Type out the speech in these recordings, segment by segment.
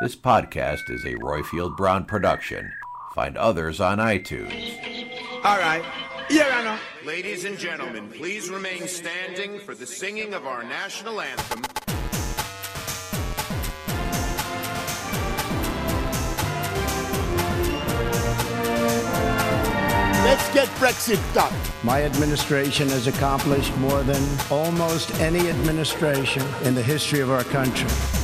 This podcast is a Royfield Brown production. Find others on iTunes. All right. Here I know. Ladies and gentlemen, please remain standing for the singing of our national anthem. Let's get Brexit done. My administration has accomplished more than almost any administration in the history of our country.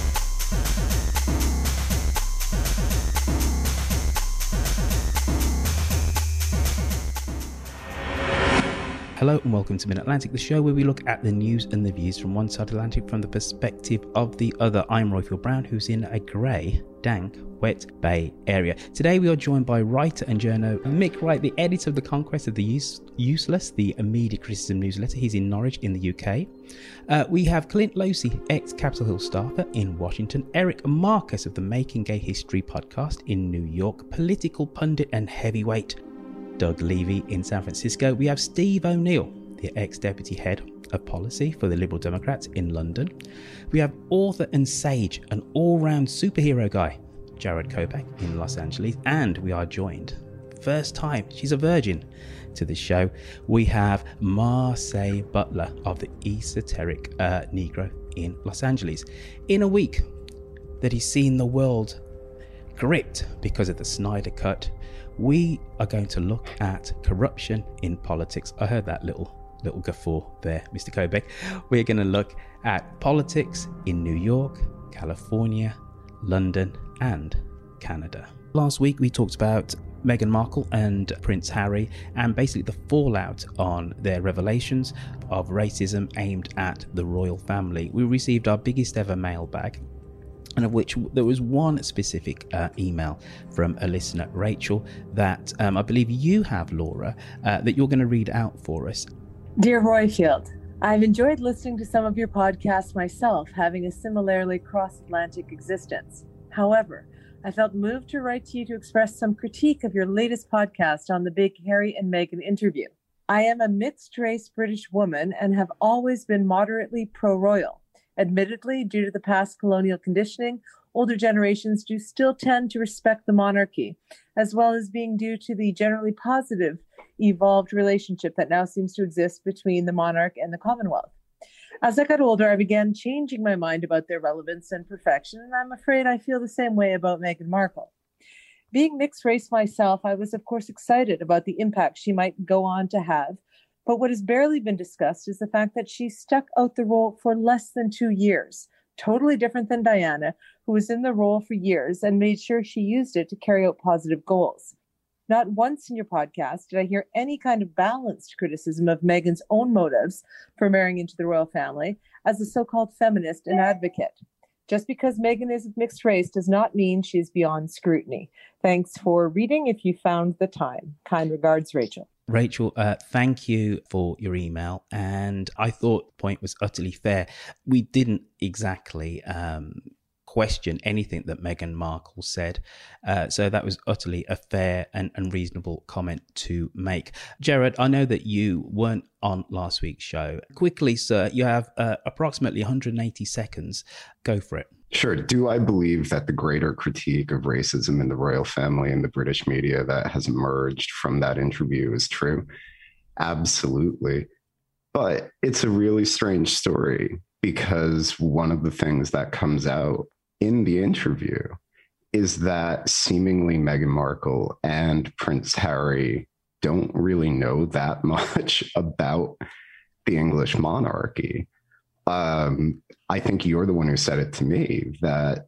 Hello and welcome to Mid Atlantic, the show where we look at the news and the views from one side Atlantic from the perspective of the other. I'm Royfield Brown, who's in a grey, dank, wet Bay Area. Today we are joined by writer and journo Mick Wright, the editor of The Conquest of the Use- Useless, the immediate criticism newsletter. He's in Norwich in the UK. Uh, we have Clint Losey, ex Capitol Hill staffer in Washington. Eric Marcus of the Making Gay History podcast in New York. Political pundit and heavyweight Doug Levy in San Francisco. We have Steve O'Neill, the ex deputy head of policy for the Liberal Democrats in London. We have author and sage, an all round superhero guy, Jared Kobek in Los Angeles. And we are joined, first time, she's a virgin to the show. We have Marseille Butler of the Esoteric uh, Negro in Los Angeles. In a week that he's seen the world gripped because of the Snyder Cut, we are going to look at corruption in politics. I heard that little little guffaw there, Mr. Kobek. We're going to look at politics in New York, California, London, and Canada. Last week we talked about Meghan Markle and Prince Harry and basically the fallout on their revelations of racism aimed at the royal family. We received our biggest ever mailbag and of which there was one specific uh, email from a listener, Rachel, that um, I believe you have, Laura, uh, that you're going to read out for us. Dear Royfield, I've enjoyed listening to some of your podcasts myself, having a similarly cross Atlantic existence. However, I felt moved to write to you to express some critique of your latest podcast on the big Harry and Meghan interview. I am a mixed race British woman and have always been moderately pro royal. Admittedly, due to the past colonial conditioning, older generations do still tend to respect the monarchy, as well as being due to the generally positive, evolved relationship that now seems to exist between the monarch and the Commonwealth. As I got older, I began changing my mind about their relevance and perfection, and I'm afraid I feel the same way about Meghan Markle. Being mixed race myself, I was, of course, excited about the impact she might go on to have but what has barely been discussed is the fact that she stuck out the role for less than two years, totally different than Diana, who was in the role for years and made sure she used it to carry out positive goals. Not once in your podcast did I hear any kind of balanced criticism of Meghan's own motives for marrying into the royal family as a so called feminist and advocate. Just because Meghan is of mixed race does not mean she's beyond scrutiny. Thanks for reading if you found the time. Kind regards, Rachel. Rachel, uh, thank you for your email. And I thought the point was utterly fair. We didn't exactly um, question anything that Meghan Markle said. Uh, so that was utterly a fair and, and reasonable comment to make. Jared, I know that you weren't on last week's show. Quickly, sir, you have uh, approximately 180 seconds. Go for it. Sure. Do I believe that the greater critique of racism in the royal family and the British media that has emerged from that interview is true? Absolutely. But it's a really strange story because one of the things that comes out in the interview is that seemingly Meghan Markle and Prince Harry don't really know that much about the English monarchy. Um, I think you're the one who said it to me that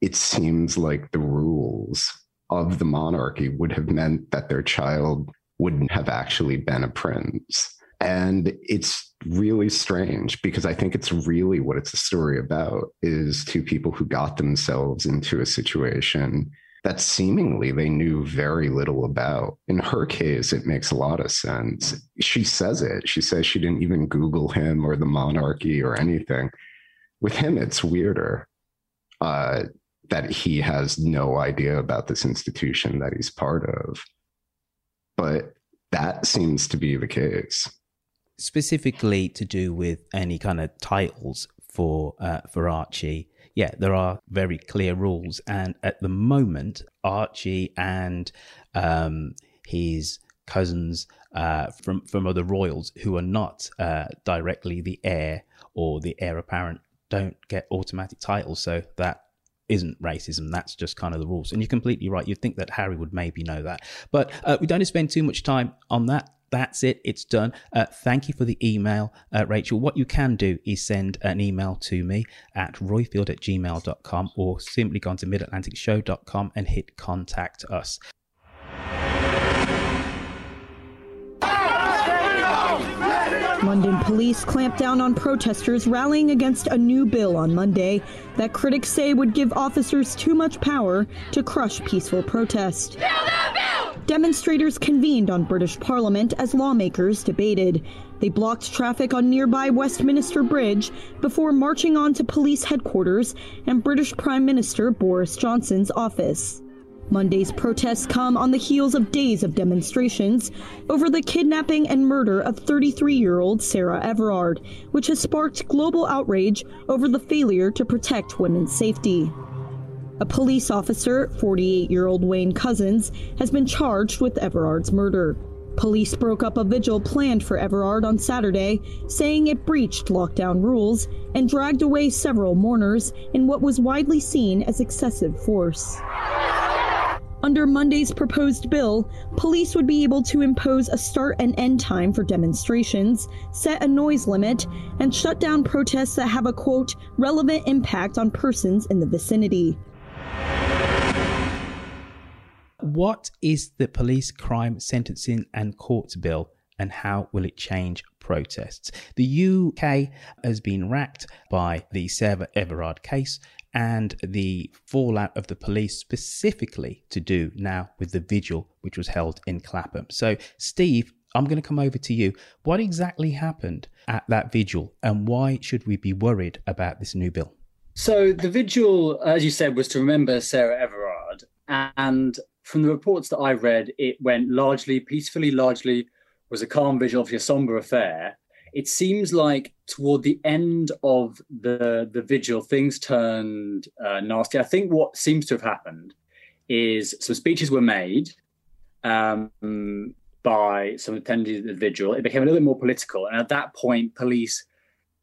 it seems like the rules of the monarchy would have meant that their child wouldn't have actually been a prince. And it's really strange because I think it's really what it's a story about is two people who got themselves into a situation that seemingly they knew very little about. In her case, it makes a lot of sense. She says it. She says she didn't even Google him or the monarchy or anything. With him, it's weirder uh, that he has no idea about this institution that he's part of. But that seems to be the case. Specifically, to do with any kind of titles for uh, for Archie, yeah, there are very clear rules. And at the moment, Archie and um, his cousins uh, from from other royals who are not uh, directly the heir or the heir apparent don't get automatic titles. So that isn't racism. That's just kind of the rules. And you're completely right. You'd think that Harry would maybe know that. But uh, we don't spend too much time on that that's it. It's done. Uh, thank you for the email, uh, Rachel. What you can do is send an email to me at royfield at gmail.com or simply go on to midatlanticshow.com and hit contact us. London police clamped down on protesters rallying against a new bill on Monday that critics say would give officers too much power to crush peaceful protest. Demonstrators convened on British Parliament as lawmakers debated. They blocked traffic on nearby Westminster Bridge before marching on to police headquarters and British Prime Minister Boris Johnson's office. Monday's protests come on the heels of days of demonstrations over the kidnapping and murder of 33 year old Sarah Everard, which has sparked global outrage over the failure to protect women's safety. A police officer, 48 year old Wayne Couzens, has been charged with Everard's murder. Police broke up a vigil planned for Everard on Saturday, saying it breached lockdown rules and dragged away several mourners in what was widely seen as excessive force. Under Monday's proposed bill, police would be able to impose a start and end time for demonstrations, set a noise limit, and shut down protests that have a quote, relevant impact on persons in the vicinity. What is the police crime sentencing and courts bill and how will it change protests? The UK has been racked by the Sarah Everard case and the fallout of the police specifically to do now with the vigil which was held in Clapham. So, Steve, I'm going to come over to you. What exactly happened at that vigil and why should we be worried about this new bill? So, the vigil, as you said, was to remember Sarah Everard. And from the reports that I read, it went largely peacefully, largely was a calm visual, obviously a somber affair. It seems like toward the end of the the vigil, things turned uh, nasty. I think what seems to have happened is some speeches were made um, by some attendees of the vigil. It became a little bit more political, and at that point, police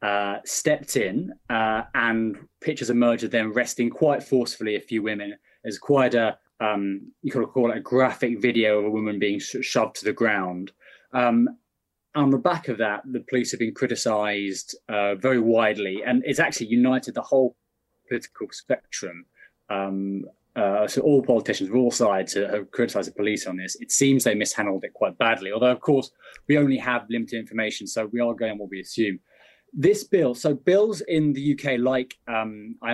uh, stepped in, uh, and pictures emerged of them arresting quite forcefully a few women. There's quite a um, you could call it a graphic video of a woman being sh- shoved to the ground. Um, on the back of that, the police have been criticised uh, very widely, and it's actually united the whole political spectrum. Um, uh, so all politicians of all sides have criticised the police on this. It seems they mishandled it quite badly, although of course we only have limited information, so we are going on what we assume. This bill, so bills in the UK, like um, I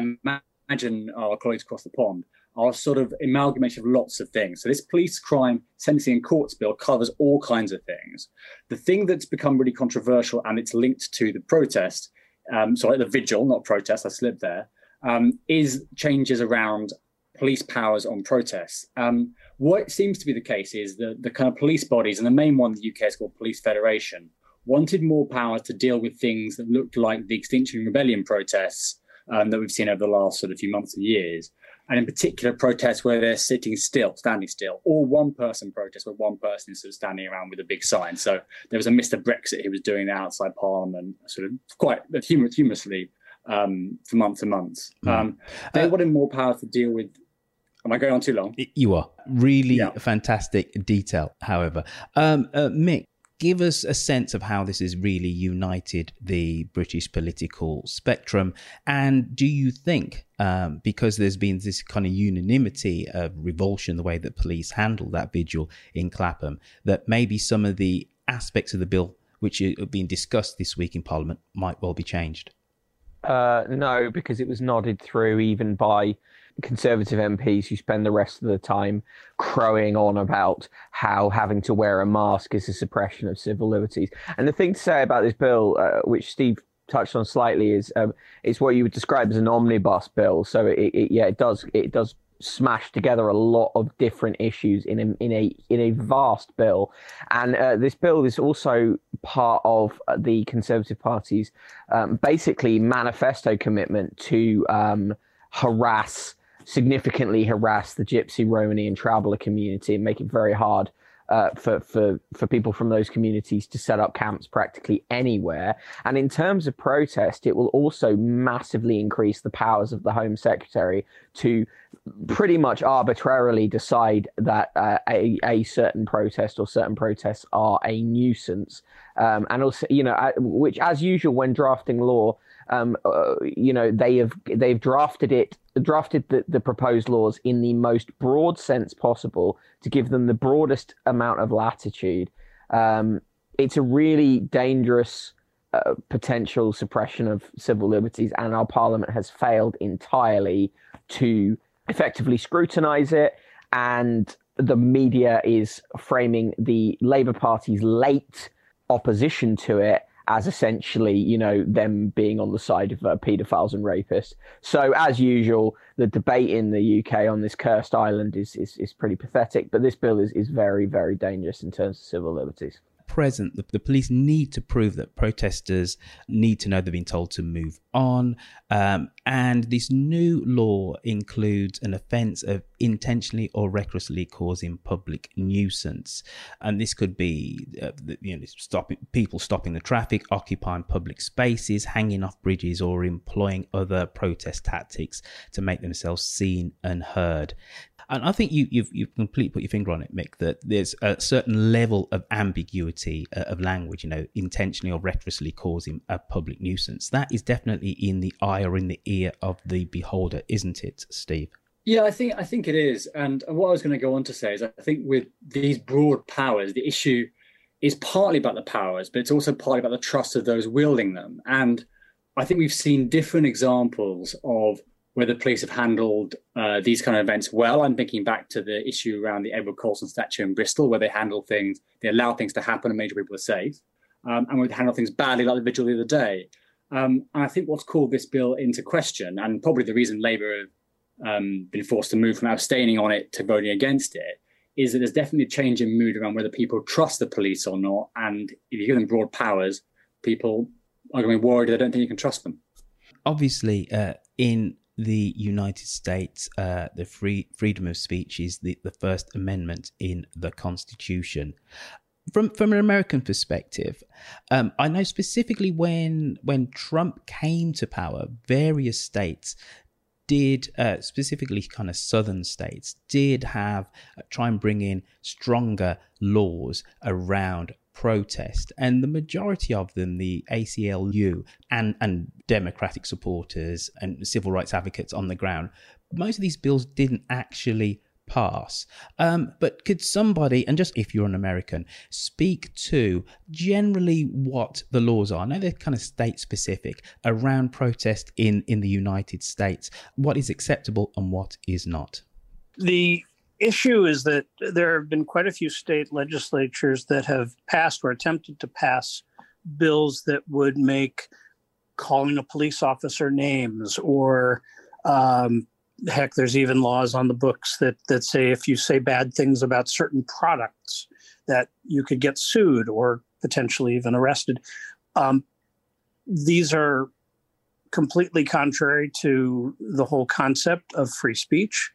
imagine our colleagues across the pond, are sort of amalgamation of lots of things. So this police crime sentencing and courts bill covers all kinds of things. The thing that's become really controversial and it's linked to the protest, um, sorry, the vigil, not protest, I slipped there, um, is changes around police powers on protests. Um, what seems to be the case is the, the kind of police bodies, and the main one in the UK is called Police Federation, wanted more power to deal with things that looked like the Extinction Rebellion protests um, that we've seen over the last sort of few months and years and in particular protests where they're sitting still, standing still, or one person protests where one person is sort of standing around with a big sign. So there was a Mr. Brexit who was doing that outside Parliament, sort of quite humor- humorously um, for months and months. Mm. Um, they uh, wanted more power to deal with. Am I going on too long? You are really yeah. fantastic detail. However, um, uh, Mick, give us a sense of how this has really united the British political spectrum. And do you think, um, because there's been this kind of unanimity of revulsion, the way that police handled that vigil in Clapham, that maybe some of the aspects of the bill which are being discussed this week in Parliament might well be changed? Uh, no, because it was nodded through even by conservative MPs who spend the rest of the time crowing on about how having to wear a mask is a suppression of civil liberties. And the thing to say about this bill, uh, which Steve touched on slightly, is um, it's what you would describe as an omnibus bill. So it, it, yeah, it does it does smash together a lot of different issues in a in a in a vast bill, and uh, this bill is also part of the Conservative Party's um, basically manifesto commitment to um, harass significantly harass the Gypsy, Romany, and Traveller community and make it very hard uh, for for for people from those communities to set up camps practically anywhere. And in terms of protest, it will also massively increase the powers of the Home Secretary to pretty much arbitrarily decide that uh, a a certain protest or certain protests are a nuisance. Um, and also, you know, which as usual when drafting law, um, uh, you know, they have they've drafted it, drafted the, the proposed laws in the most broad sense possible to give them the broadest amount of latitude. Um, it's a really dangerous uh, potential suppression of civil liberties, and our parliament has failed entirely to effectively scrutinize it. And the media is framing the Labour Party's late opposition to it as essentially, you know, them being on the side of uh, paedophiles and rapists. So, as usual, the debate in the UK on this cursed island is, is, is pretty pathetic, but this bill is, is very, very dangerous in terms of civil liberties present, the, the, police need to prove that protesters need to know they've been told to move on. Um, and this new law includes an offence of intentionally or recklessly causing public nuisance. And this could be, uh, you know, stopping people stopping the traffic, occupying public spaces, hanging off bridges, or employing other protest tactics to make themselves seen and heard. And I think you, you've you've completely put your finger on it, Mick. That there's a certain level of ambiguity uh, of language. You know, intentionally or recklessly causing a public nuisance. That is definitely in the eye or in the ear of the beholder, isn't it, Steve? Yeah, I think I think it is. And what I was going to go on to say is, I think with these broad powers, the issue is partly about the powers, but it's also partly about the trust of those wielding them. And I think we've seen different examples of where the police have handled uh, these kind of events well. I'm thinking back to the issue around the Edward Colston statue in Bristol, where they handle things, they allow things to happen and sure people are safe, um, and they handle things badly, like the vigil the other day. Um, and I think what's called this bill into question, and probably the reason Labour have um, been forced to move from abstaining on it to voting against it, is that there's definitely a change in mood around whether people trust the police or not. And if you give them broad powers, people are going to be worried they don't think you can trust them. Obviously, uh, in the United States, uh, the free freedom of speech is the, the First Amendment in the Constitution. From from an American perspective, um, I know specifically when when Trump came to power, various states did uh, specifically kind of southern states did have uh, try and bring in stronger laws around protest, and the majority of them, the ACLU and and Democratic supporters and civil rights advocates on the ground, most of these bills didn't actually pass. Um, but could somebody, and just if you're an American, speak to generally what the laws are? I know they're kind of state specific around protest in, in the United States. What is acceptable and what is not? The issue is that there have been quite a few state legislatures that have passed or attempted to pass bills that would make calling a police officer names or um, heck there's even laws on the books that that say if you say bad things about certain products that you could get sued or potentially even arrested um, these are completely contrary to the whole concept of free speech.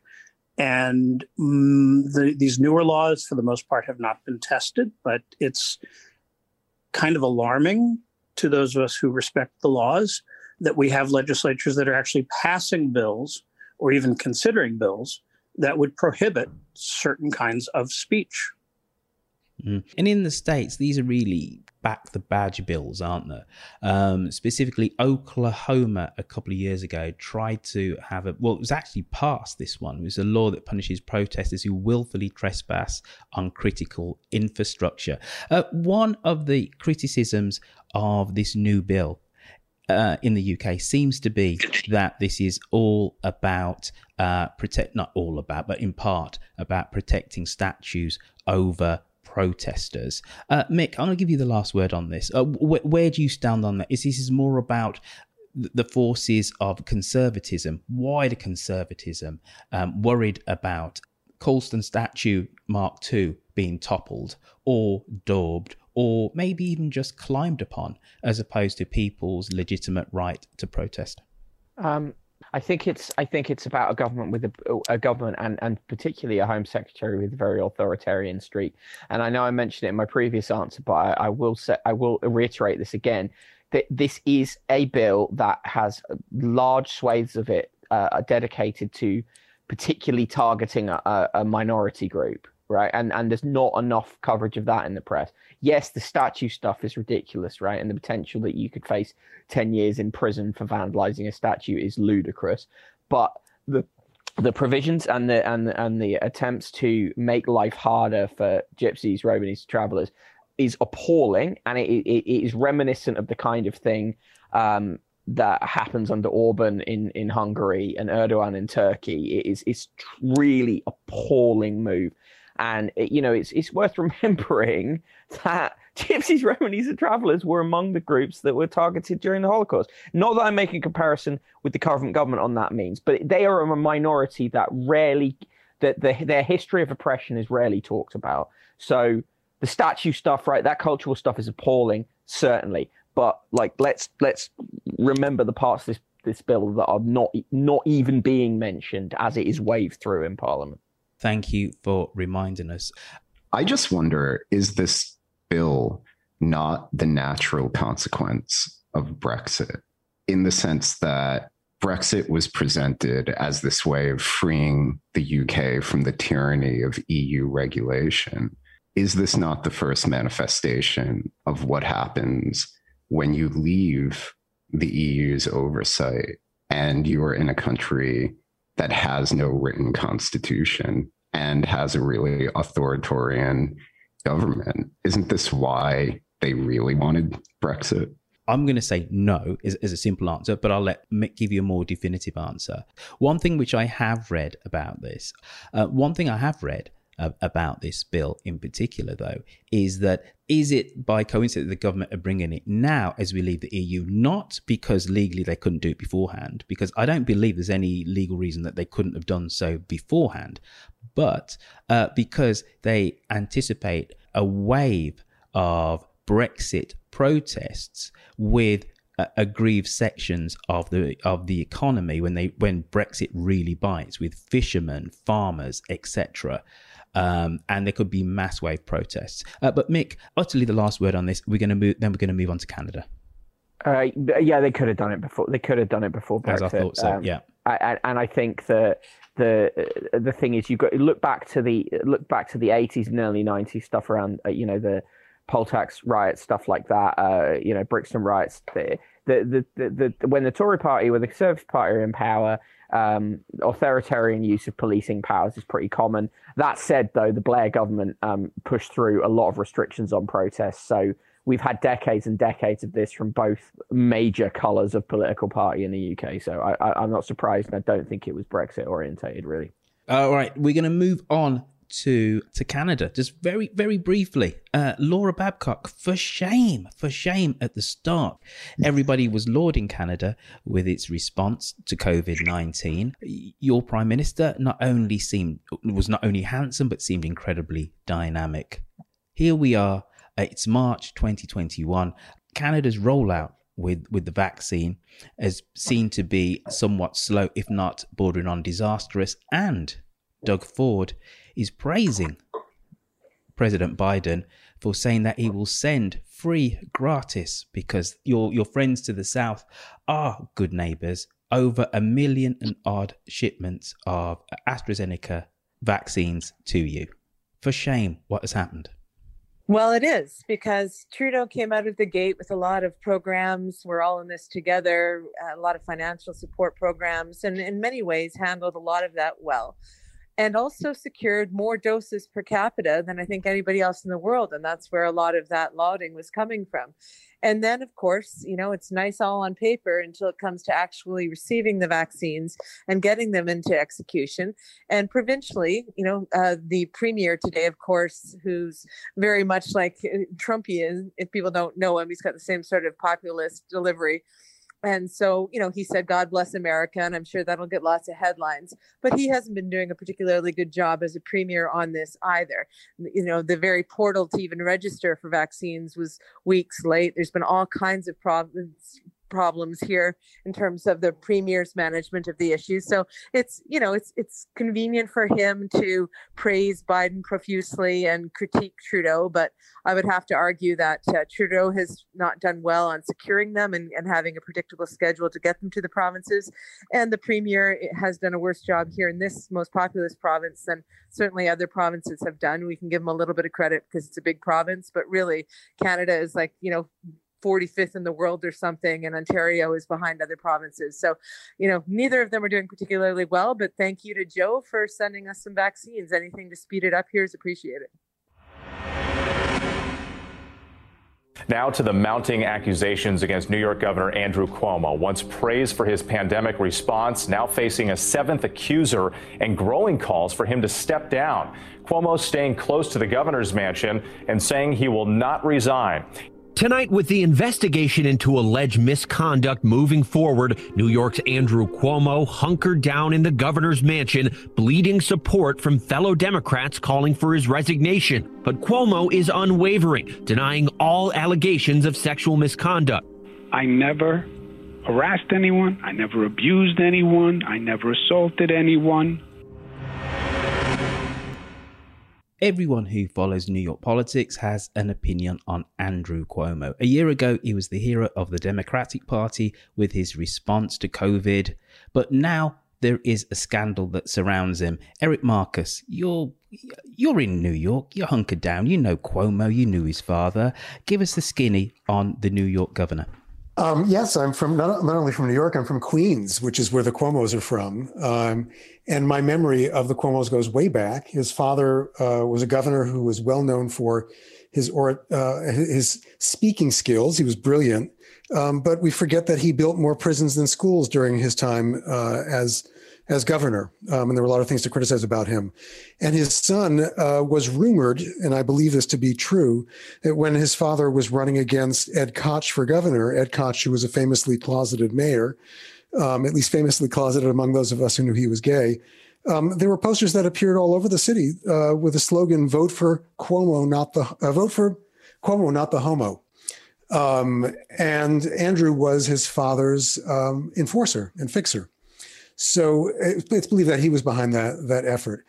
And mm, the, these newer laws, for the most part, have not been tested, but it's kind of alarming to those of us who respect the laws that we have legislatures that are actually passing bills or even considering bills that would prohibit certain kinds of speech. Mm. And in the States, these are really back the badge bills, aren't they? Um, specifically, Oklahoma a couple of years ago tried to have a well, it was actually passed. This one it was a law that punishes protesters who willfully trespass on critical infrastructure. Uh, one of the criticisms of this new bill uh, in the UK seems to be that this is all about uh, protect, not all about, but in part about protecting statues over protesters. Uh, Mick, I'm going to give you the last word on this. Uh, wh- where do you stand on that? Is this is more about the forces of conservatism, wider conservatism, um, worried about Colston statue Mark II being toppled or daubed or maybe even just climbed upon, as opposed to people's legitimate right to protest? Um, I think it's I think it's about a government with a, a, government and, and particularly a home secretary with a very authoritarian streak. And I know I mentioned it in my previous answer, but I, I will say I will reiterate this again that this is a bill that has large swathes of it uh, dedicated to particularly targeting a, a minority group right? And and there's not enough coverage of that in the press. Yes, the statue stuff is ridiculous, right? And the potential that you could face ten years in prison for vandalizing a statue is ludicrous. But the the provisions and the and and the attempts to make life harder for gypsies, Romanies travelers is appalling, and it, it, it is reminiscent of the kind of thing um, that happens under Orban in, in Hungary and Erdogan in Turkey. It is it's really appalling move. And it, you know, it's it's worth remembering that gypsies, Romanies, and travelers were among the groups that were targeted during the Holocaust. Not that I'm making a comparison with the current government on that means, but they are a minority that rarely that the, their history of oppression is rarely talked about. So the statue stuff, right? That cultural stuff is appalling, certainly. But like, let's let's remember the parts of this this bill that are not not even being mentioned as it is waved through in Parliament. Thank you for reminding us. I just wonder is this bill not the natural consequence of Brexit in the sense that Brexit was presented as this way of freeing the UK from the tyranny of EU regulation? Is this not the first manifestation of what happens when you leave the EU's oversight and you are in a country that has no written constitution and has a really authoritarian government. Isn't this why they really wanted Brexit? I'm going to say no is, a simple answer, but I'll let Mick give you a more definitive answer. One thing which I have read about this, uh, one thing I have read about this bill in particular, though, is that is it by coincidence the government are bringing it now as we leave the EU, not because legally they couldn't do it beforehand, because I don't believe there's any legal reason that they couldn't have done so beforehand, but uh, because they anticipate a wave of Brexit protests with uh, aggrieved sections of the of the economy when they when Brexit really bites with fishermen, farmers, etc. Um, and there could be mass wave protests. Uh, but Mick, utterly the last word on this. We're going to move. Then we're going to move on to Canada. Uh, yeah, they could have done it before. They could have done it before Brexit. As I thought so. Um, yeah. I, and I think that the the thing is, you got look back to the look back to the 80s and early 90s stuff around, uh, you know, the poll tax riots, stuff like that. Uh, you know, Brixton riots. The, the, the, the, the when the Tory Party, when the Conservative Party are in power, um, authoritarian use of policing powers is pretty common. That said, though, the Blair government um, pushed through a lot of restrictions on protests. So we've had decades and decades of this from both major colours of political party in the UK. So I, am not surprised, and I don't think it was Brexit orientated, really. All right, we're going to move on to to Canada. Just very very briefly, uh, Laura Babcock, for shame, for shame. At the start, everybody was lauding Canada with its response to COVID nineteen. Your prime minister not only seemed was not only handsome but seemed incredibly dynamic. Here we are. It's March 2021. Canada's rollout with with the vaccine has seen to be somewhat slow, if not bordering on disastrous. And Doug Ford is praising President Biden for saying that he will send free gratis because your your friends to the south are good neighbors over a million and odd shipments of AstraZeneca vaccines to you. For shame, what has happened? Well, it is because Trudeau came out of the gate with a lot of programs. We're all in this together, a lot of financial support programs, and in many ways handled a lot of that well and also secured more doses per capita than I think anybody else in the world. And that's where a lot of that lauding was coming from. And then, of course, you know, it's nice all on paper until it comes to actually receiving the vaccines and getting them into execution. And provincially, you know, uh, the premier today, of course, who's very much like uh, Trumpian, if people don't know him, he's got the same sort of populist delivery and so, you know, he said, God bless America. And I'm sure that'll get lots of headlines. But he hasn't been doing a particularly good job as a premier on this either. You know, the very portal to even register for vaccines was weeks late. There's been all kinds of problems problems here in terms of the premier's management of the issue. So it's you know it's it's convenient for him to praise Biden profusely and critique Trudeau, but I would have to argue that uh, Trudeau has not done well on securing them and, and having a predictable schedule to get them to the provinces, and the premier has done a worse job here in this most populous province than certainly other provinces have done. We can give him a little bit of credit because it's a big province, but really Canada is like you know 45th in the world or something, and Ontario is behind other provinces. So, you know, neither of them are doing particularly well. But thank you to Joe for sending us some vaccines. Anything to speed it up here is appreciated. Now to the mounting accusations against New York Governor Andrew Cuomo. Once praised for his pandemic response, now facing a seventh accuser and growing calls for him to step down. Cuomo staying close to the governor's mansion and saying he will not resign. Tonight, with the investigation into alleged misconduct moving forward, New York's Andrew Cuomo hunkered down in the governor's mansion, bleeding support from fellow Democrats calling for his resignation. But Cuomo is unwavering, denying all allegations of sexual misconduct. I never harassed anyone. I never abused anyone. I never assaulted anyone. Everyone who follows New York politics has an opinion on Andrew Cuomo. A year ago, he was the hero of the Democratic Party with his response to COVID, but now there is a scandal that surrounds him. Eric Marcus, you're you're in New York, you're hunkered down, you know Cuomo, you knew his father. Give us the skinny on the New York governor. Um, yes, I'm from not, not, only from New York, I'm from Queens, which is where the Cuomo's are from. Um, and my memory of the Cuomo's goes way back. His father uh, was a governor who was well known for his or uh, his speaking skills. He was brilliant, um, but we forget that he built more prisons than schools during his time uh, as as governor, um, and there were a lot of things to criticize about him. And his son uh, was rumored, and I believe this to be true, that when his father was running against Ed Koch for governor, Ed Koch, who was a famously closeted mayor, um, at least famously closeted among those of us who knew he was gay. Um, there were posters that appeared all over the city uh, with the slogan "Vote for Cuomo, not the uh, vote for Cuomo, not the homo." Um, and Andrew was his father's um, enforcer and fixer. So it's believed that he was behind that that effort.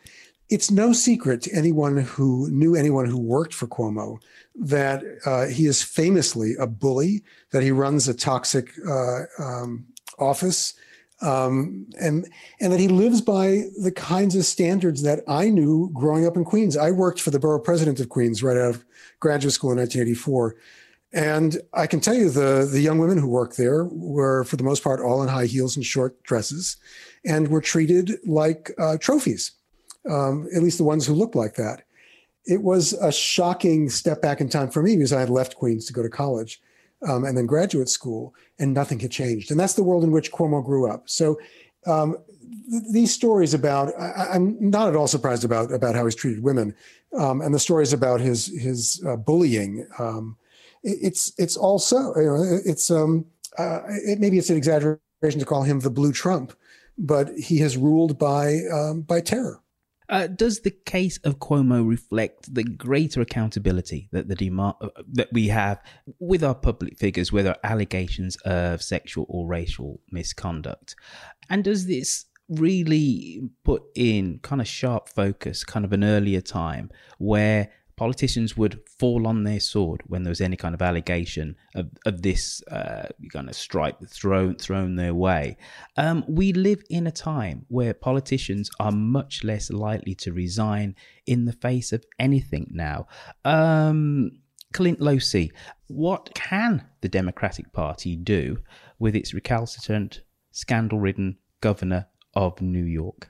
It's no secret to anyone who knew anyone who worked for Cuomo that uh, he is famously a bully, that he runs a toxic uh, um, office, um, and and that he lives by the kinds of standards that I knew growing up in Queens. I worked for the borough president of Queens right out of graduate school in 1984. And I can tell you the, the young women who worked there were, for the most part, all in high heels and short dresses and were treated like uh, trophies, um, at least the ones who looked like that. It was a shocking step back in time for me because I had left Queens to go to college um, and then graduate school, and nothing had changed. And that's the world in which Cuomo grew up. So um, th- these stories about I, am not at all surprised about about how he's treated women, um, and the stories about his his uh, bullying. Um, it's it's also you know it's um uh, it, maybe it's an exaggeration to call him the blue Trump, but he has ruled by um, by terror. Uh, does the case of Cuomo reflect the greater accountability that the uh, that we have with our public figures, our allegations of sexual or racial misconduct, and does this really put in kind of sharp focus, kind of an earlier time where politicians would fall on their sword when there was any kind of allegation of, of this uh, kind of stripe thrown thrown their way. Um, we live in a time where politicians are much less likely to resign in the face of anything now. Um, Clint Losey, what can the Democratic Party do with its recalcitrant, scandal ridden governor of New York?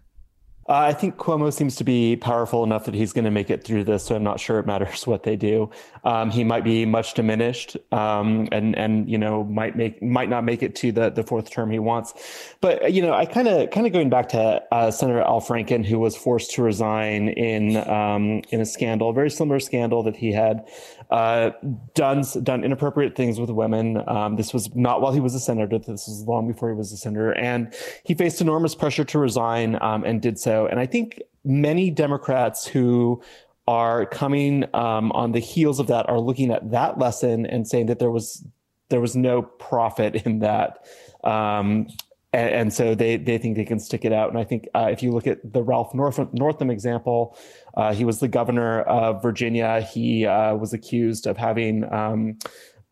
Uh, I think Cuomo seems to be powerful enough that he's going to make it through this. So I'm not sure it matters what they do. Um, he might be much diminished, um, and and you know might make might not make it to the the fourth term he wants. But you know, I kind of kind of going back to uh, Senator Al Franken, who was forced to resign in um, in a scandal, a very similar scandal that he had uh, done done inappropriate things with women. Um, this was not while he was a senator. This was long before he was a senator, and he faced enormous pressure to resign um, and did so. And I think many Democrats who are coming um, on the heels of that are looking at that lesson and saying that there was there was no profit in that. Um, and, and, so they they think they can stick it out. And I think uh, if you look at the Ralph Northam, Northam example, uh, he was the governor of Virginia. He uh, was accused of having um,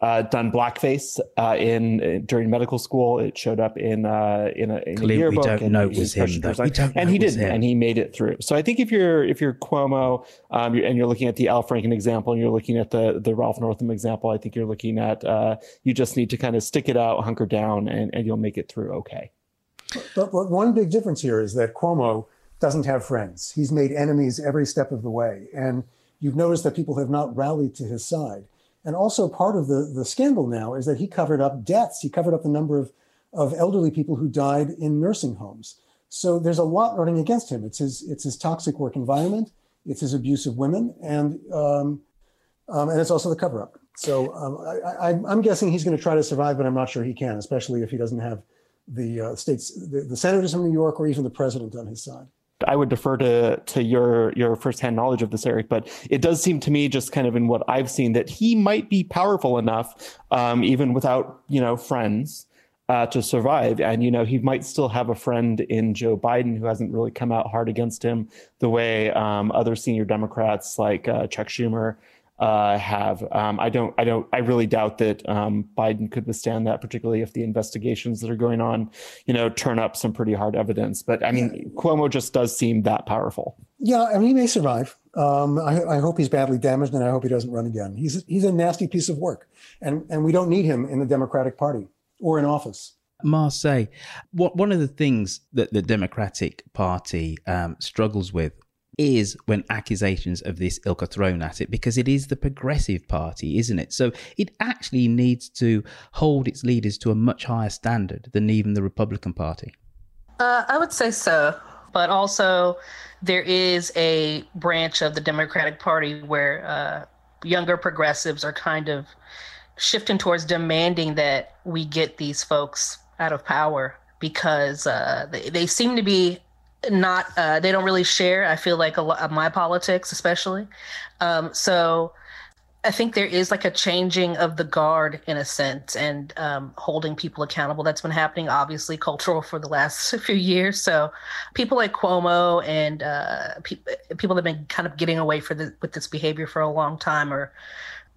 uh, done blackface uh, in during medical school. It showed up in uh, in a, in a yearbook. We don't and know it was him, and he did, and he made it through. So I think if you're if you're Cuomo um, you're, and you're looking at the Al Franken example, and you're looking at the the Ralph Northam example, I think you're looking at uh, you just need to kind of stick it out, hunker down, and, and you'll make it through okay. But, but one big difference here is that Cuomo doesn't have friends. He's made enemies every step of the way, and you've noticed that people have not rallied to his side. And also part of the, the scandal now is that he covered up deaths. He covered up the number of, of elderly people who died in nursing homes. So there's a lot running against him. It's his, it's his toxic work environment. It's his abuse of women. And, um, um, and it's also the cover up. So um, I, am guessing he's going to try to survive, but I'm not sure he can, especially if he doesn't have the uh, states, the, the senators from New York, or even the president on his side. I would defer to to your your firsthand knowledge of this, Eric. But it does seem to me, just kind of in what I've seen, that he might be powerful enough, um, even without you know friends, uh, to survive. And you know he might still have a friend in Joe Biden who hasn't really come out hard against him the way um, other senior Democrats like uh, Chuck Schumer uh, have. Um, I don't. I don't. I really doubt that um, Biden could withstand that, particularly if the investigations that are going on, you know, turn up some pretty hard evidence. But I mean, Cuomo just does seem that powerful. Yeah, I mean, he may survive. Um, I, I, hope he's badly damaged, and I hope he doesn't run again. He's he's a nasty piece of work, and and we don't need him in the Democratic Party or in office. Marseille, what one of the things that the Democratic Party um, struggles with is when accusations of this ilk are thrown at it because it is the progressive party, isn't it? So it actually needs to hold its leaders to a much higher standard than even the Republican Party. Uh, I would say so. But also, there is a branch of the Democratic Party where uh, younger progressives are kind of shifting towards demanding that we get these folks out of power because uh, they, they seem to be not uh, they don't really share i feel like a lot of my politics especially. Um, so i think there is like a changing of the guard in a sense and um, holding people accountable that's been happening obviously cultural for the last few years. So people like cuomo and uh, pe- people that have been kind of getting away for the, with this behavior for a long time are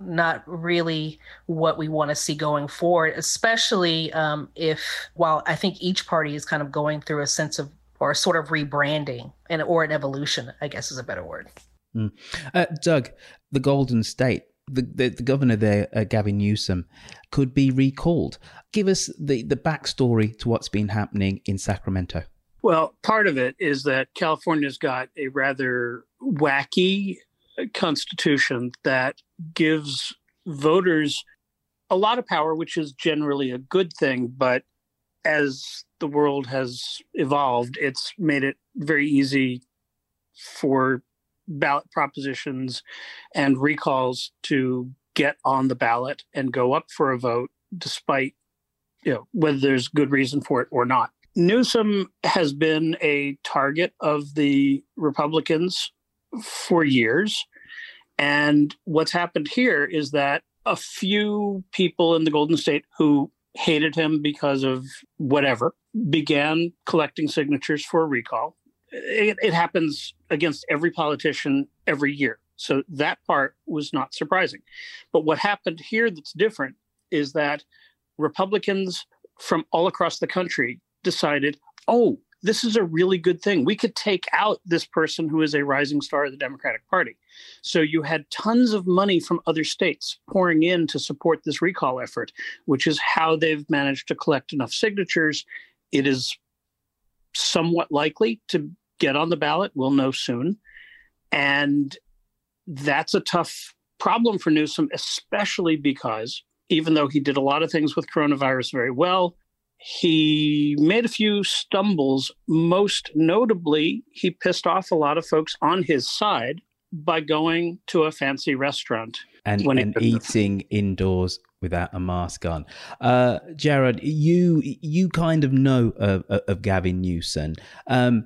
not really what we want to see going forward, especially um, if, while I think each party is kind of going through a sense of or sort of rebranding and or an evolution, I guess is a better word. Mm. Uh, Doug, the Golden State, the, the, the governor there, uh, Gavin Newsom, could be recalled. Give us the, the backstory to what's been happening in Sacramento. Well, part of it is that California's got a rather wacky constitution that gives voters a lot of power, which is generally a good thing. But as the world has evolved, it's made it very easy for ballot propositions and recalls to get on the ballot and go up for a vote despite you know whether there's good reason for it or not Newsom has been a target of the Republicans for years. And what's happened here is that a few people in the Golden State who hated him because of whatever began collecting signatures for a recall. It, it, happens against every politician every year. So that part was not surprising. But what happened here that's different is that Republicans from all across the country decided, oh, this is a really good thing. We could take out this person who is a rising star of the Democratic Party. So you had tons of money from other states pouring in to support this recall effort, which is how they've managed to collect enough signatures. It is somewhat likely to get on the ballot. We'll know soon. And that's a tough problem for Newsom, especially because even though he did a lot of things with coronavirus very well, he made a few stumbles. Most notably, he pissed off a lot of folks on his side by going to a fancy restaurant and, and eating indoors without a mask on. Uh, Jared, you you kind of know of, of Gavin Newsom. Um,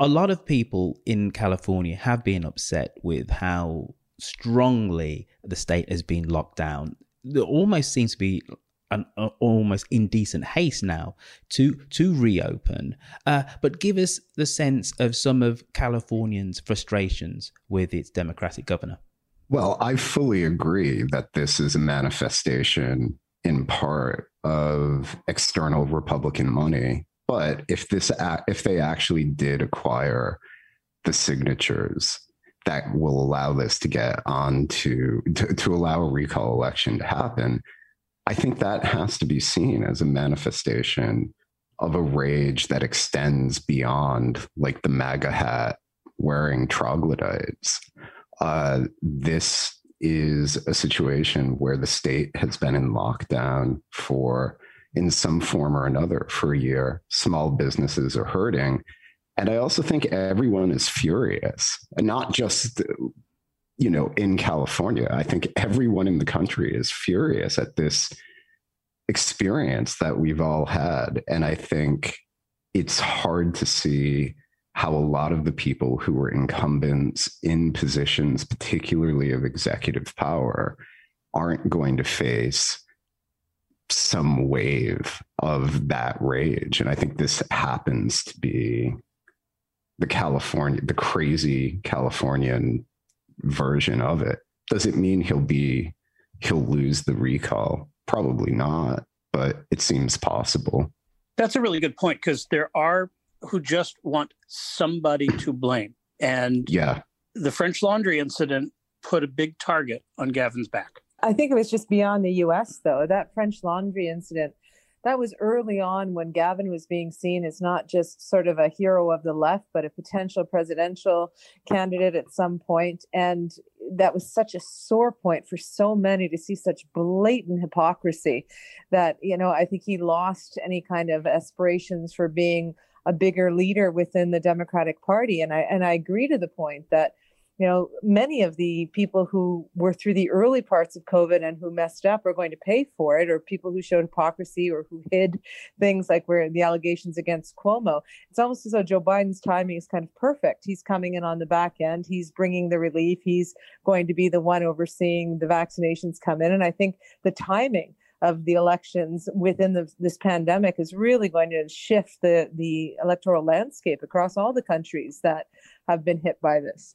a lot of people in California have been upset with how strongly the state has been locked down. There almost seems to be an uh, almost indecent haste now to to reopen. Uh, but give us the sense of some of Californians' frustrations with its Democratic governor. Well, I fully agree that this is a manifestation in part of external Republican money. But if this if they actually did acquire the signatures that will allow this to get on to, to, to allow a recall election to happen, I think that has to be seen as a manifestation of a rage that extends beyond like the MAGA hat wearing troglodytes. Uh, this is a situation where the state has been in lockdown for, in some form or another, for a year. Small businesses are hurting. And I also think everyone is furious, and not just you know, in California. I think everyone in the country is furious at this experience that we've all had. And I think it's hard to see how a lot of the people who were incumbents in positions, particularly of executive power, aren't going to face some wave of that rage. And I think this happens to be the California, the crazy Californian version of it. Does it mean he'll be he'll lose the recall? Probably not, but it seems possible. That's a really good point because there are who just want somebody to blame. And yeah, the French Laundry incident put a big target on Gavin's back. I think it was just beyond the US, though. That French Laundry incident that was early on when Gavin was being seen as not just sort of a hero of the left, but a potential presidential candidate at some point. And that was such a sore point for so many to see such blatant hypocrisy that, you know, I think he lost any kind of aspirations for being a bigger leader within the Democratic Party. And I and I agree to the point that you know, many of the people who were through the early parts of COVID and who messed up are going to pay for it, or people who showed hypocrisy or who hid things like where the allegations against Cuomo. It's almost as though Joe Biden's timing is kind of perfect. He's coming in on the back end, he's bringing the relief, he's going to be the one overseeing the vaccinations come in. And I think the timing of the elections within the, this pandemic is really going to shift the, the electoral landscape across all the countries that have been hit by this.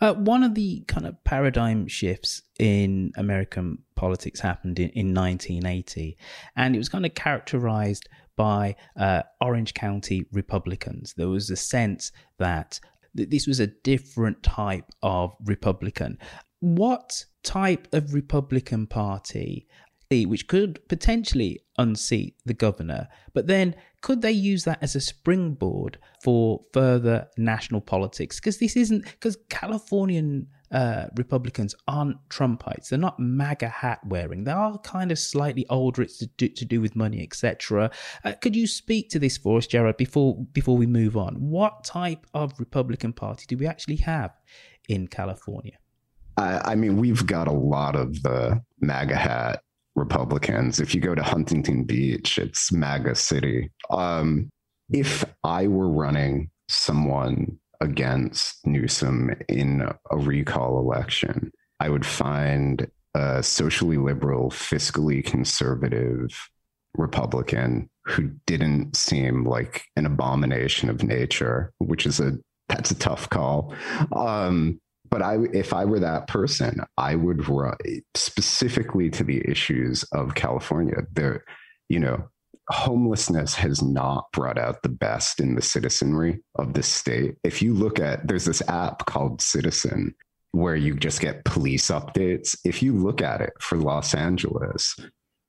Uh, one of the kind of paradigm shifts in American politics happened in, in 1980, and it was kind of characterized by uh, Orange County Republicans. There was a sense that th- this was a different type of Republican. What type of Republican Party which could potentially unseat the governor, but then could they use that as a springboard for further national politics? Because this isn't because Californian uh, Republicans aren't Trumpites. They're not MAGA hat wearing. They are kind of slightly older. It's to do, to do with money, etc. Uh, could you speak to this for us, Jared, before before we move on? What type of Republican Party do we actually have in California? I, I mean, we've got a lot of the MAGA hat Republicans. If you go to Huntington Beach, it's MAGA City. Um, if I were running someone against Newsom in a recall election, I would find a socially liberal, fiscally conservative Republican who didn't seem like an abomination of nature, which is a that's a tough call. Um, but I, if I were that person, I would run specifically to the issues of California. There, you know, homelessness has not brought out the best in the citizenry of the state. If you look at, there's this app called Citizen where you just get police updates. If you look at it for Los Angeles,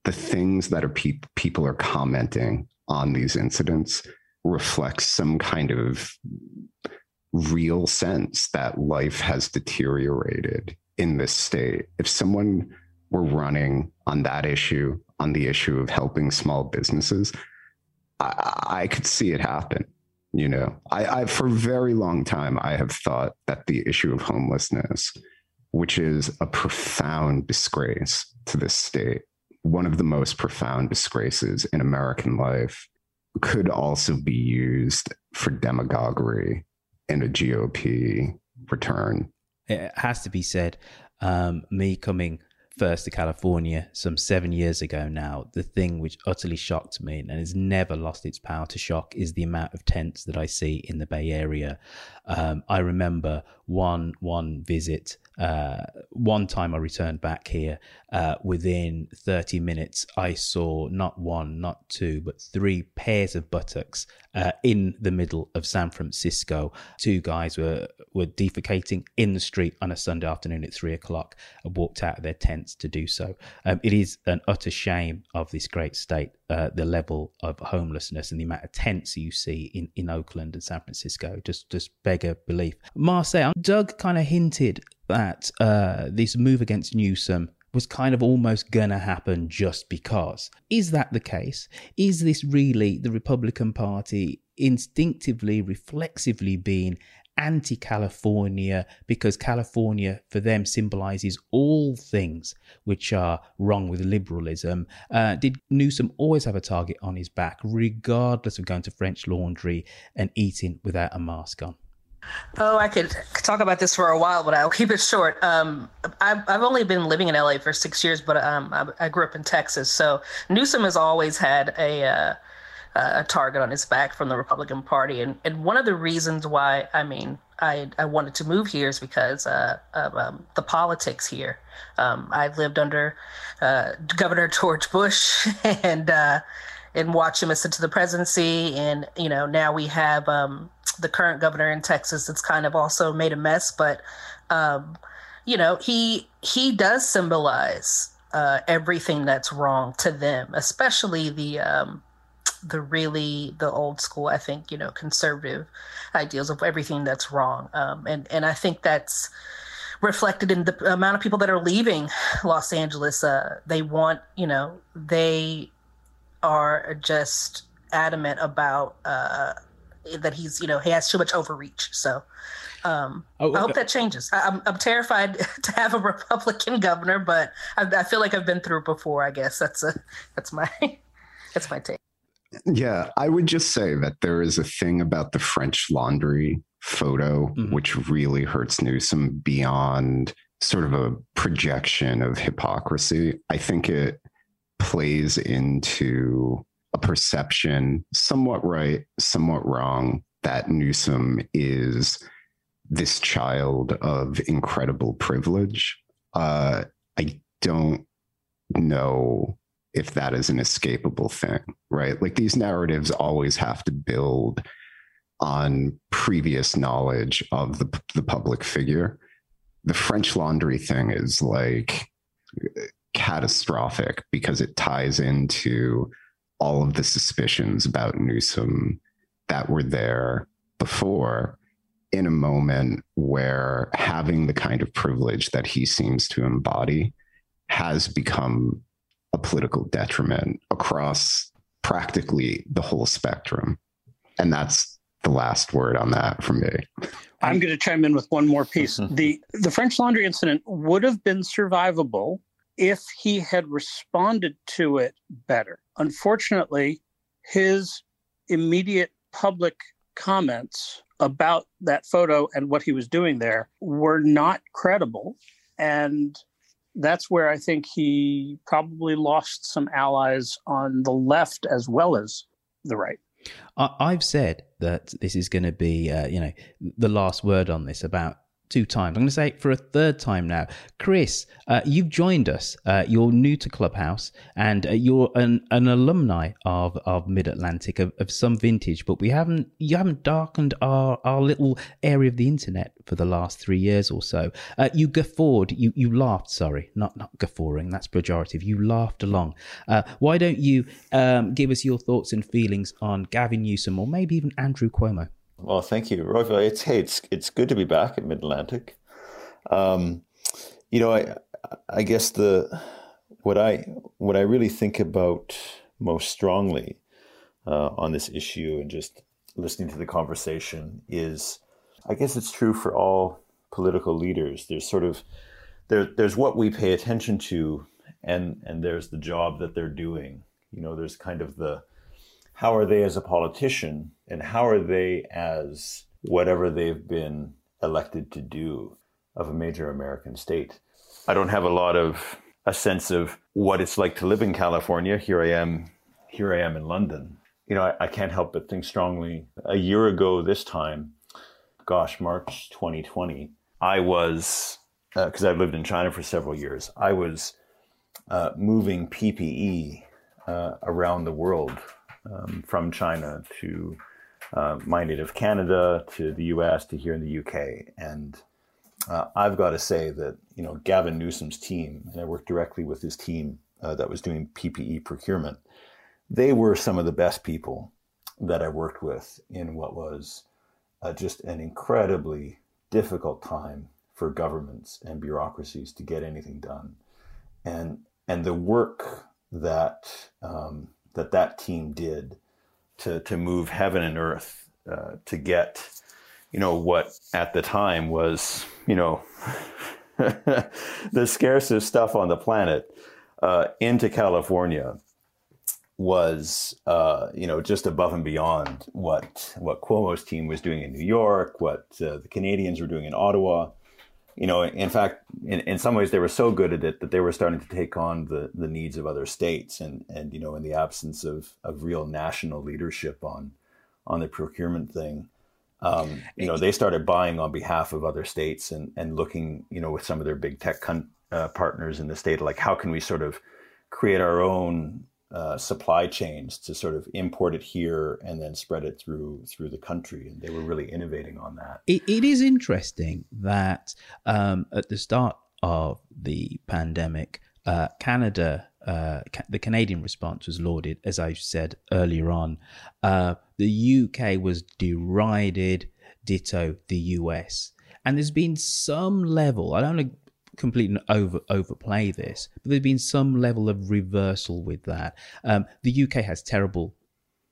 the things that are pe- people are commenting on these incidents reflects some kind of real sense that life has deteriorated in this state. If someone were running on that issue, on the issue of helping small businesses, I, I could see it happen. You know, I, I for a very long time I have thought that the issue of homelessness, which is a profound disgrace to this state, one of the most profound disgraces in American life, could also be used for demagoguery in a GOP return. It has to be said, um, me coming first to California some seven years ago now, the thing which utterly shocked me and has never lost its power to shock is the amount of tents that I see in the Bay Area. Um, I remember one one visit uh, one time I returned back here, uh, within 30 minutes, I saw not one, not two, but three pairs of buttocks uh, in the middle of San Francisco. Two guys were, were defecating in the street on a Sunday afternoon at three o'clock and walked out of their tents to do so. Um, it is an utter shame of this great state, uh, the level of homelessness and the amount of tents you see in, in Oakland and San Francisco. Just, just beggar belief. Marseille, Doug kind of hinted that uh, this move against Newsom was kind of almost gonna happen just because. Is that the case? Is this really the Republican Party instinctively, reflexively being anti California because California for them symbolizes all things which are wrong with liberalism? Uh, did Newsom always have a target on his back, regardless of going to French Laundry and eating without a mask on? Oh, I could talk about this for a while, but I'll keep it short. Um, I've, I've only been living in LA for six years, but um, I, I, grew up in Texas. So Newsom has always had a, uh, a target on his back from the Republican Party. And, and one of the reasons why, I mean, I, I wanted to move here is because uh, of um, the politics here. Um, I lived under uh, Governor George Bush and uh, and watched him ascend to the presidency. And, you know, now we have um, the current governor in Texas that's kind of also made a mess. But, um, you know, he he does symbolize uh, everything that's wrong to them, especially the um, the really the old school, I think, you know, conservative ideals of everything that's wrong. Um, and and I think that's reflected in the amount of people that are leaving Los Angeles. Uh, they want, you know, they are just adamant about uh, that he's, you know, he has too much overreach. So um, oh, I hope that changes. I, am I'm, I'm terrified to have a Republican governor, but I, I feel like I've been through it before. I guess that's a that's my that's my take. Yeah, I would just say that there is a thing about the French Laundry photo mm-hmm. which really hurts Newsom beyond sort of a projection of hypocrisy. I think it plays into a perception, somewhat right, somewhat wrong, that Newsom is this child of incredible privilege. Uh, I don't know if that is an escapable thing, right? Like these narratives always have to build on previous knowledge of the, the public figure. The French laundry thing is like catastrophic because it ties into all of the suspicions about Newsom that were there before in a moment where having the kind of privilege that he seems to embody has become a political detriment across practically the whole spectrum. And that's the last word on that from me. I'm going to chime in with one more piece. the The French Laundry incident would have been survivable if he had responded to it better. Unfortunately, his immediate public comments about that photo and what he was doing there were not credible. And that's where I think he probably lost some allies on the left as well as the right. I've said that this is going to be, uh, you know, the last word on this about two times. I'm going to say it for a third time now. Chris, uh, you've joined us. Uh, you're new to Clubhouse and uh, you're an, an alumni of, of Mid Atlantic of, of some vintage, but we haven't you haven't darkened our, our little area of the internet for the last three years or so. Uh, you guffawed, you, you laughed, sorry, not, not guffawing, that's pejorative. You laughed along. Uh, why don't you um, give us your thoughts and feelings on Gavin Newsom or maybe even Andrew Cuomo? Well, thank you, Roy. It's hey, it's it's good to be back at Mid Atlantic. Um, you know, I I guess the what I what I really think about most strongly uh, on this issue and just listening to the conversation is, I guess it's true for all political leaders. There's sort of there there's what we pay attention to, and and there's the job that they're doing. You know, there's kind of the how are they as a politician and how are they as whatever they've been elected to do of a major American state. I don't have a lot of a sense of what it's like to live in California. Here I am, here I am in London. You know, I, I can't help but think strongly. A year ago this time, gosh, March 2020, I was because uh, I've lived in China for several years. I was uh, moving PPE uh, around the world um, from China to uh, my native Canada to the US to here in the UK. And uh, I've got to say that, you know, Gavin Newsom's team, and I worked directly with his team uh, that was doing PPE procurement, they were some of the best people that I worked with in what was uh, just an incredibly difficult time for governments and bureaucracies to get anything done. And, and the work that um, that that team did to to move heaven and earth uh, to get you know what at the time was you know the scarcest stuff on the planet uh, into California was, uh, you know, just above and beyond what what Cuomo's team was doing in New York, what uh, the Canadians were doing in Ottawa. You know, in fact, in, in some ways, they were so good at it that they were starting to take on the, the needs of other states, and and you know, in the absence of of real national leadership on on the procurement thing, um, you know, they started buying on behalf of other states and and looking, you know, with some of their big tech con- uh, partners in the state, like how can we sort of create our own uh, supply chains to sort of import it here and then spread it through through the country. And they were really innovating on that. it, it is interesting that um, at the start of the pandemic, uh, Canada, uh, ca- the Canadian response was lauded, as I said earlier on. Uh, the UK was derided, ditto the US. And there's been some level, I don't completely over overplay this, but there's been some level of reversal with that. Um, the UK has terrible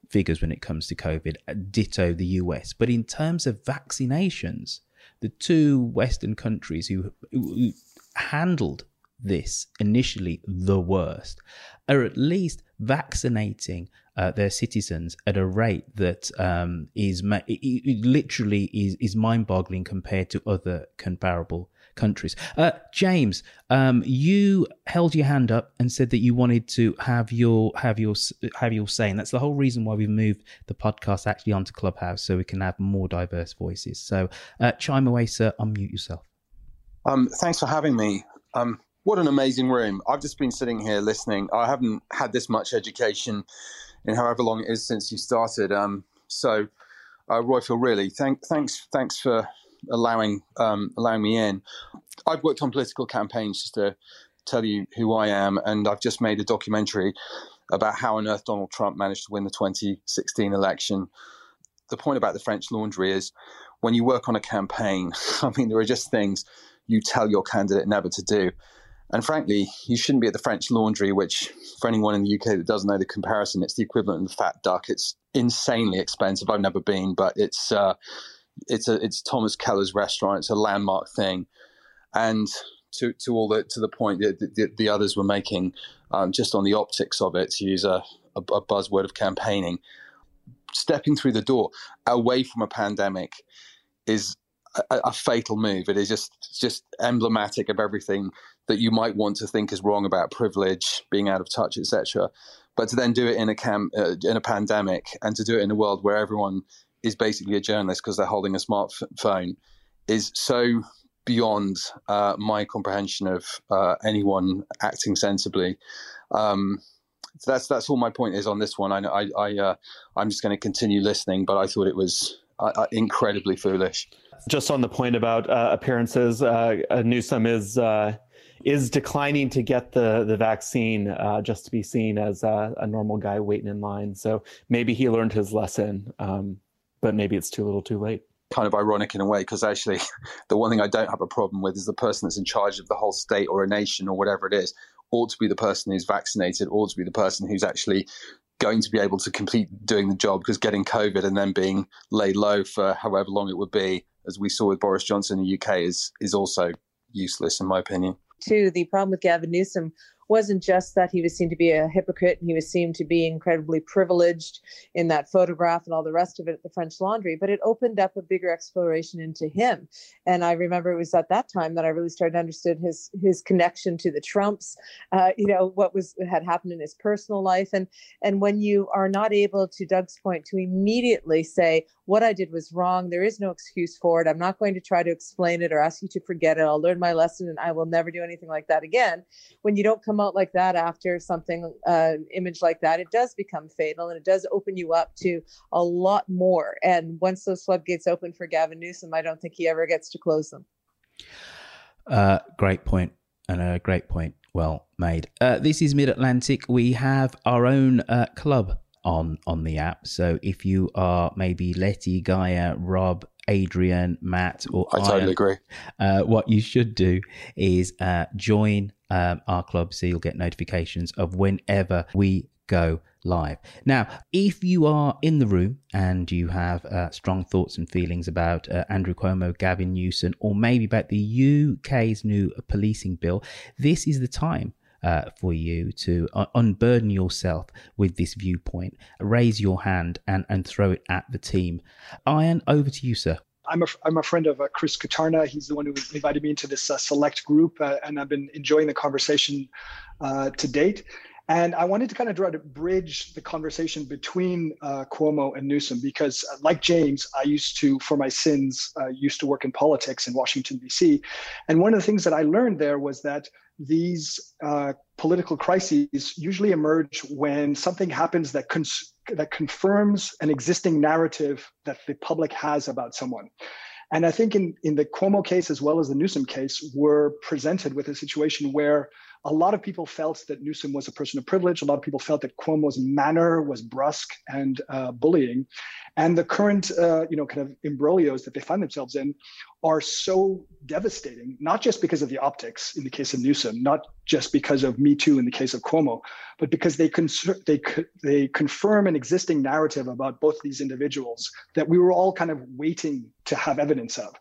figures when it comes to COVID, uh, ditto the US. But in terms of vaccinations, the two Western countries who, who handled this initially the worst are at least vaccinating uh, their citizens at a rate that um, is ma- it, it literally is, is mind-boggling compared to other comparable countries. Uh, James, um, you held your hand up and said that you wanted to have your have your have your say, and that's the whole reason why we've moved the podcast actually onto Clubhouse so we can have more diverse voices. So, uh, chime away, sir. Unmute yourself. Um, thanks for having me. Um, what an amazing room. I've just been sitting here listening. I haven't had this much education in however long it is since you started. Um, so, uh, Roifield, really, thank, thanks, thanks for allowing um, allowing me in. I've worked on political campaigns just to tell you who I am, and I've just made a documentary about how on earth Donald Trump managed to win the 2016 election. The point about the French Laundry is when you work on a campaign, I mean, there are just things you tell your candidate never to do. And frankly, you shouldn't be at the French Laundry, which, for anyone in the UK that doesn't know the comparison, it's the equivalent of the Fat Duck. It's insanely expensive. I've never been, but it's uh, it's a it's Thomas Keller's restaurant. It's a landmark thing, and to to all the to the point that the, the others were making, um, just on the optics of it, to use a, a, a buzzword of campaigning, stepping through the door away from a pandemic is a, a, fatal move. It is just just emblematic of everything that you might want to think is wrong about privilege, being out of touch, etc. But to then do it in a cam uh, in a pandemic, and to do it in a world where everyone is basically a journalist because they're holding a smartphone, is so beyond uh, my comprehension of uh, anyone acting sensibly. Um, so that's that's all my point is on this one. I I, I uh, I'm just going to continue listening, but I thought it was uh, uh, incredibly foolish. Just on the point about uh, appearances, Newsom is is declining to get the the vaccine uh, just to be seen as a, normal guy waiting in line. So maybe he learned his lesson, um, but maybe it's too little, too late. Kind of ironic in a way, because actually, the one thing I don't have a problem with is the person that's in charge of the whole state or a nation or whatever it is ought to be the person who's vaccinated, ought to be the person who's actually going to be able to complete doing the job because getting COVID and then being laid low for however long it would be, as we saw with Boris Johnson in the UK, is is also useless in my opinion too, the problem with Gavin Newsom wasn't just that he was seen to be a hypocrite and he was seen to be incredibly privileged in that photograph and all the rest of it at the French Laundry, but it opened up a bigger exploration into him. And I remember it was at that time that I really started to understand his his connection to the Trumps, uh, you know, what was had happened in his personal life. And and when you are not able to Doug's point to immediately say, what I did was wrong. There is no excuse for it. I'm not going to try to explain it or ask you to forget it. I'll learn my lesson and I will never do anything like that again. When you don't come out like that after something, uh, image like that, it does become fatal and it does open you up to a lot more. And once those floodgates open for Gavin Newsom, I don't think he ever gets to close them. Uh, great point and a great point. Well made. Uh, this is Mid Atlantic. We have our own uh, club on on the app. So if you are maybe Letty, Gaia, Rob, Adrian, Matt, or I totally agree. Uh, what you should do is uh, join um, our club so you'll get notifications of whenever we go live. Now, if you are in the room and you have uh, strong thoughts and feelings about uh, Andrew Cuomo, Gavin Newsom, or maybe about the UK's new policing bill, this is the time uh, for you to uh, unburden yourself with this viewpoint, raise your hand and, and throw it at the team. Ian, over to you, sir. I'm a, I'm a friend of uh, Chris Katarna. He's the one who invited me into this uh, select group, uh, and I've been enjoying the conversation uh, to date. And I wanted to kind of try to bridge the conversation between uh, Cuomo and Newsom because, like James, I used to, for my sins, used to work in politics in Washington, D.C. And one of the things that I learned there was that these uh, political crises usually emerge when something happens that, cons- that confirms an existing narrative that the public has about someone. And I think in, in the Cuomo case, as well as the Newsom case, we're presented with a situation where a lot of people felt that Newsom was a person of privilege. A lot of people felt that Cuomo's manner was brusque and uh, bullying. And the current, uh, you know, kind of imbroglios that they find themselves in are so devastating, not just because of the optics in the case of Newsom, not just because of Me Too in the case of Cuomo, but because they, cons- they, they confirm an existing narrative about both these individuals that we were all kind of waiting to have evidence of.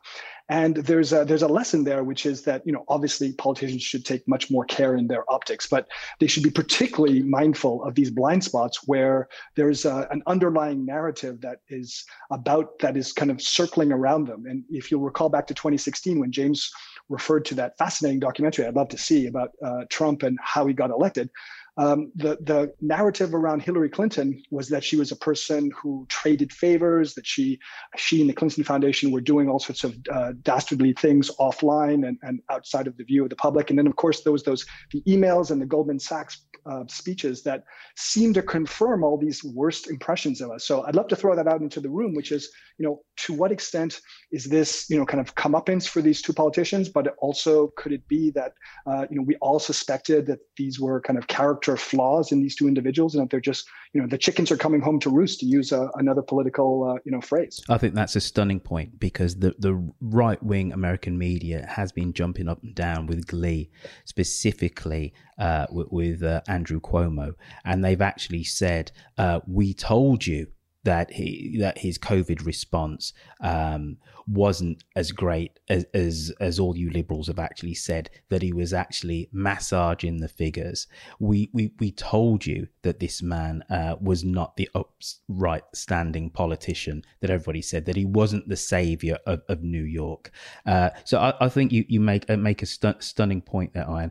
And there's a, there's a lesson there, which is that you know obviously politicians should take much more care in their optics, but they should be particularly mindful of these blind spots where there's a, an underlying narrative that is about that is kind of circling around them. And if you'll recall back to 2016 when James referred to that fascinating documentary I'd love to see about uh, Trump and how he got elected, um, the the narrative around Hillary Clinton was that she was a person who traded favors, that she she and the Clinton Foundation were doing all sorts of uh, dastardly things offline and, and outside of the view of the public. And then, of course, there was those the emails and the Goldman Sachs uh, speeches that seem to confirm all these worst impressions of us. So I'd love to throw that out into the room, which is, you know, to what extent is this, you know, kind of comeuppance for these two politicians, but also could it be that, uh, you know, we all suspected that these were kind of character flaws in these two individuals, and that they're just, you know, the chickens are coming home to roost, to use a, another political, uh, you know, phrase. I think that's a stunning point because the the right wing American media has been jumping up and down with glee, specifically uh, with, with uh, Andrew Cuomo, and they've actually said, uh, "We told you." That he that his COVID response um, wasn't as great as, as as all you liberals have actually said. That he was actually massaging the figures. We we we told you that this man uh, was not the upright standing politician that everybody said. That he wasn't the savior of, of New York. Uh, so I, I, think you you make uh, make a stu- stunning point there, Ian.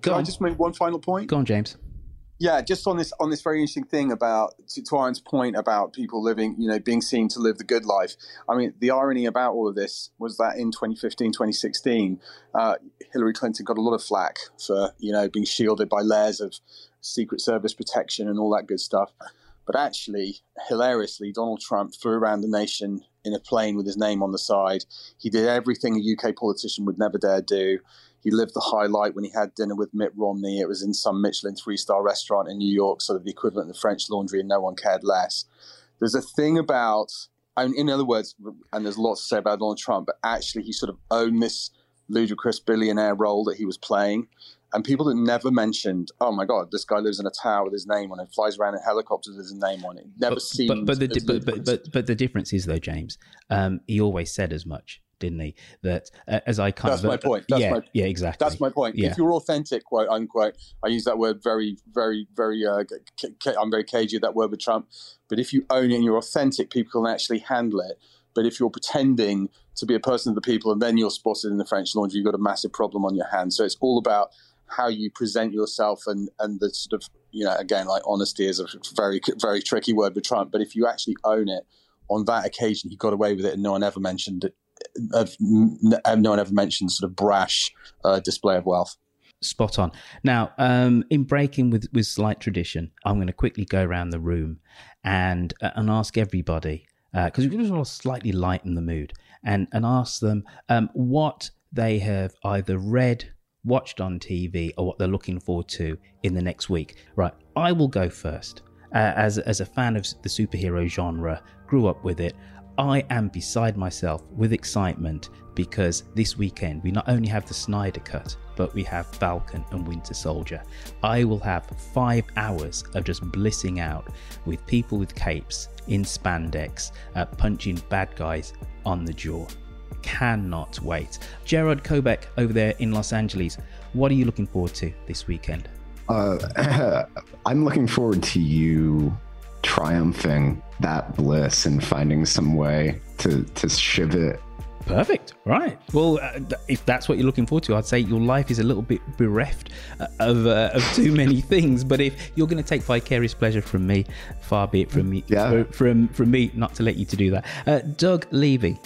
Can I just make one final point? Go on, James. Yeah, just on this on this very interesting thing about to, to Ian's point about people living, you know, being seen to live the good life. I mean, the irony about all of this was that in 2015, 2016, uh, Hillary Clinton got a lot of flack for you know being shielded by layers of Secret Service protection and all that good stuff. But actually, hilariously, Donald Trump flew around the nation in a plane with his name on the side. He did everything a UK politician would never dare do. He lived the highlight when he had dinner with Mitt Romney. It was in some Michelin three star restaurant in New York, sort of the equivalent of the French Laundry, and no one cared less. There's a thing about, I mean, in other words, and there's lots to say about Donald Trump, but actually he sort of owned this ludicrous billionaire role that he was playing. And people that never mentioned, oh my God, this guy lives in a tower with his name on it, flies around in helicopters with his name on it. Never but, seemed. But but, the, but, but, but, but the difference is though, James, um, he always said as much didn't he? That uh, as I kind that's of my point. That's yeah, my, yeah, exactly. That's my point. Yeah. If you're authentic, quote unquote, I use that word very, very, very. Uh, I'm very cagey that word with Trump. But if you own it and you're authentic, people can actually handle it. But if you're pretending to be a person of the people and then you're spotted in the French Laundry, you've got a massive problem on your hands. So it's all about how you present yourself and and the sort of you know again like honesty is a very very tricky word with Trump. But if you actually own it, on that occasion he got away with it and no one ever mentioned it one ever mentioned sort of brash uh, display of wealth. Spot on. Now, um, in breaking with, with slight tradition, I'm going to quickly go around the room and uh, and ask everybody because uh, we just want to slightly lighten the mood and and ask them um, what they have either read, watched on TV, or what they're looking forward to in the next week. Right, I will go first. Uh, as as a fan of the superhero genre, grew up with it. I am beside myself with excitement because this weekend we not only have the Snyder Cut, but we have Falcon and Winter Soldier. I will have five hours of just blissing out with people with capes in spandex, uh, punching bad guys on the jaw. Cannot wait. Jared Kobek over there in Los Angeles, what are you looking forward to this weekend? Uh, I'm looking forward to you triumphing that bliss and finding some way to to shiv it. Perfect. Right. Well, uh, if that's what you're looking forward to, I'd say your life is a little bit bereft uh, of uh, of too many things. But if you're going to take vicarious pleasure from me, far be it from me, yeah. from from me, not to let you to do that. Uh, Doug Levy.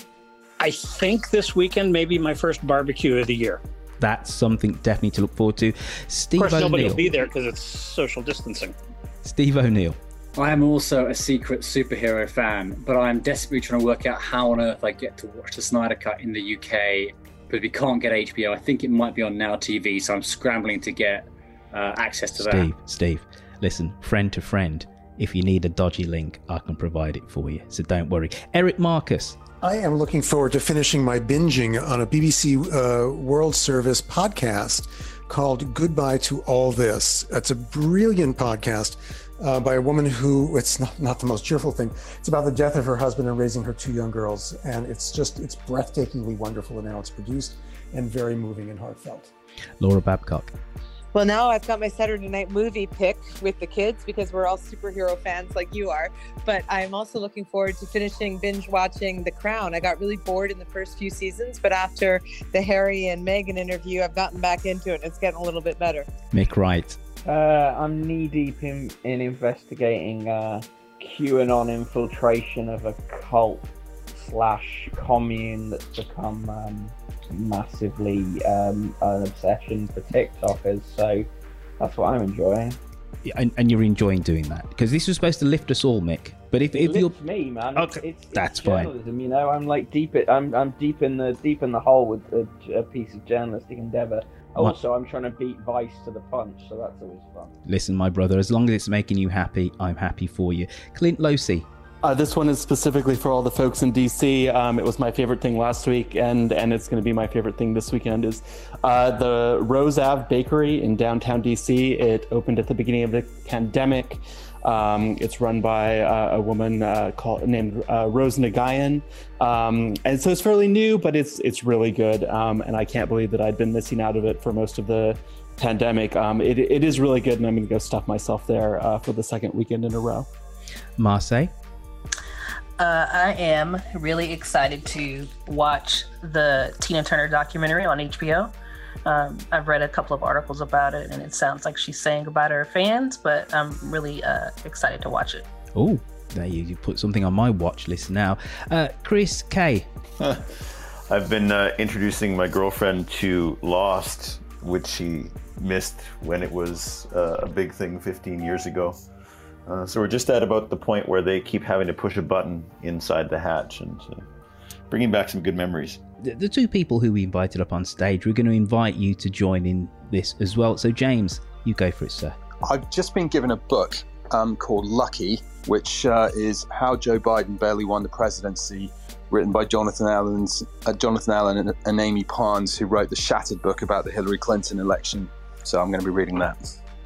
I think this weekend may be my first barbecue of the year. That's something definitely to look forward to. Steve of course, nobody will be there because it's social distancing. Steve O'Neill. I am also a secret superhero fan, but I'm desperately trying to work out how on earth I get to watch the Snyder Cut in the UK. But we can't get HBO. I think it might be on Now TV, so I'm scrambling to get uh, access to that. Steve, Steve, listen, friend to friend. If you need a dodgy link, I can provide it for you. So don't worry. Eric Marcus. I am looking forward to finishing my binging on a BBC uh, World Service podcast called Goodbye to All This. It's a brilliant podcast uh, by a woman who, it's not, not the most cheerful thing. It's about the death of her husband and raising her two young girls. And it's just, it's breathtakingly wonderful in how it's produced and very moving and heartfelt. Laura Babcock. Well, now I've got my Saturday night movie pick with the kids because we're all superhero fans like you are. But I'm also looking forward to finishing binge watching The Crown. I got really bored in the first few seasons, but after the Harry and Meghan interview, I've gotten back into it. It's getting a little bit better. Mick Wright. Uh, I'm knee deep in, in investigating uh, QAnon infiltration of a cult slash commune that's become um, massively um, an obsession for TikTokers. So that's what I'm enjoying. Yeah, and, and you're enjoying doing that because this was supposed to lift us all, Mick. But if, if you're lifts me, man. Okay, it's, it's, that's it's fine. You know, I'm like deep. It, I'm I'm deep in the deep in the hole with a, a piece of journalistic endeavor. What? Also, I'm trying to beat Vice to the punch, so that's always fun. listen, my brother, as long as it's making you happy, I'm happy for you. Clint Losey. Uh, this one is specifically for all the folks in DC. Um, it was my favorite thing last week, and and it's going to be my favorite thing this weekend. Is uh, the Rose Ave Bakery in downtown DC. It opened at the beginning of the pandemic. Um, it's run by uh, a woman uh, called named uh, Rose Nagayan, um, and so it's fairly new, but it's it's really good. Um, and I can't believe that I'd been missing out of it for most of the pandemic. Um, it, it is really good, and I'm going to go stuff myself there uh, for the second weekend in a row. Marseille. Uh, I am really excited to watch the Tina Turner documentary on HBO. Um, I've read a couple of articles about it, and it sounds like she's saying goodbye to her fans, but I'm really uh, excited to watch it. Oh, there you, you put something on my watch list now. Uh, Chris K. I've been uh, introducing my girlfriend to Lost, which she missed when it was uh, a big thing 15 years ago. Uh, so we're just at about the point where they keep having to push a button inside the hatch and uh, bringing back some good memories. The, the two people who we invited up on stage, we're going to invite you to join in this as well. So, James, you go for it, sir. I've just been given a book um, called Lucky, which uh, is how Joe Biden barely won the presidency, written by Jonathan Allen's uh, Jonathan Allen and, and Amie Parnes, who wrote the Shattered book about the Hillary Clinton election. So I'm going to be reading that.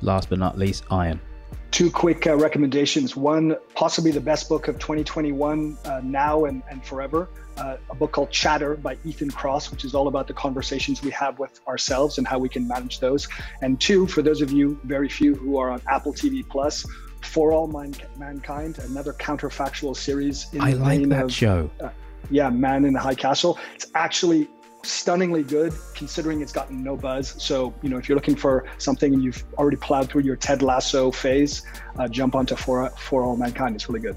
Last but not least, Ian. Two quick uh, recommendations. One, possibly the best book of 2021, uh, now and, and forever. Uh, a book called Chatter by Ethan Kross, which is all about the conversations we have with ourselves and how we can manage those. And two, for those of you, very few, who are on Apple TV Plus, For All Man- Mankind, another counterfactual series. In I the like that of, show. uh, yeah, Man in the High Castle. It's actually stunningly good considering it's gotten no buzz. So, you know, if you're looking for something and you've already plowed through your Ted Lasso phase, uh, jump onto For, for All Mankind. It's really good.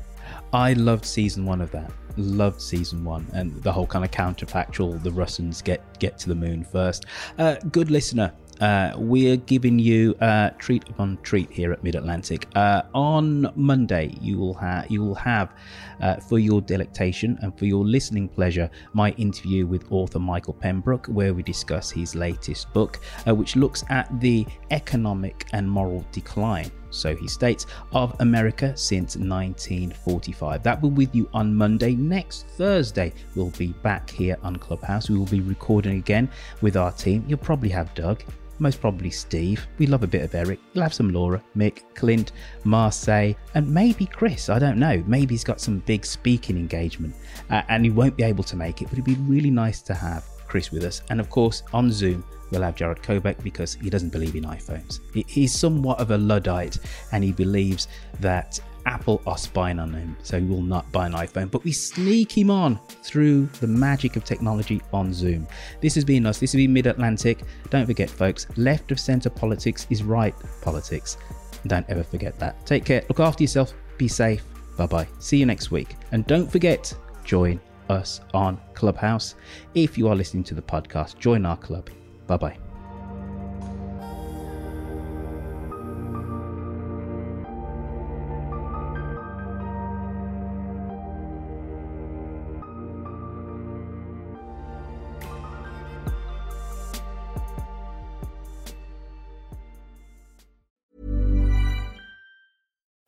I loved season one of that. Loved season one and the whole kind of counterfactual. The Russians get get to the moon first. Uh, good listener. Uh, we're giving you uh, treat upon treat here at Mid Atlantic. Uh, on Monday, you will have you will have uh, for your delectation and for your listening pleasure my interview with author Michael Pembroke, where we discuss his latest book, uh, which looks at the economic and moral decline so he states, of America since 1945. That will be with you on Monday. Next Thursday, we'll be back here on Clubhouse. We will be recording again with our team. You'll probably have Doug, most probably Steve. We love a bit of Eric. You'll have some Laura, Mick, Clint, Marseille, and maybe Chris. I don't know. Maybe he's got some big speaking engagement uh, and he won't be able to make it, but it'd be really nice to have. Chris with us. And of course, on Zoom, we'll have Jared Kobek because he doesn't believe in iPhones. He's somewhat of a Luddite and he believes that Apple are spying on him, so he will not buy an iPhone. But we sneak him on through the magic of technology on Zoom. This has been us. This has been Mid Atlantic. Don't forget, folks, left of center politics is right politics. Don't ever forget that. Take care. Look after yourself. Be safe. Bye bye. See you next week. And don't forget, join us on Clubhouse. If you are listening to the podcast, join our club. Bye bye.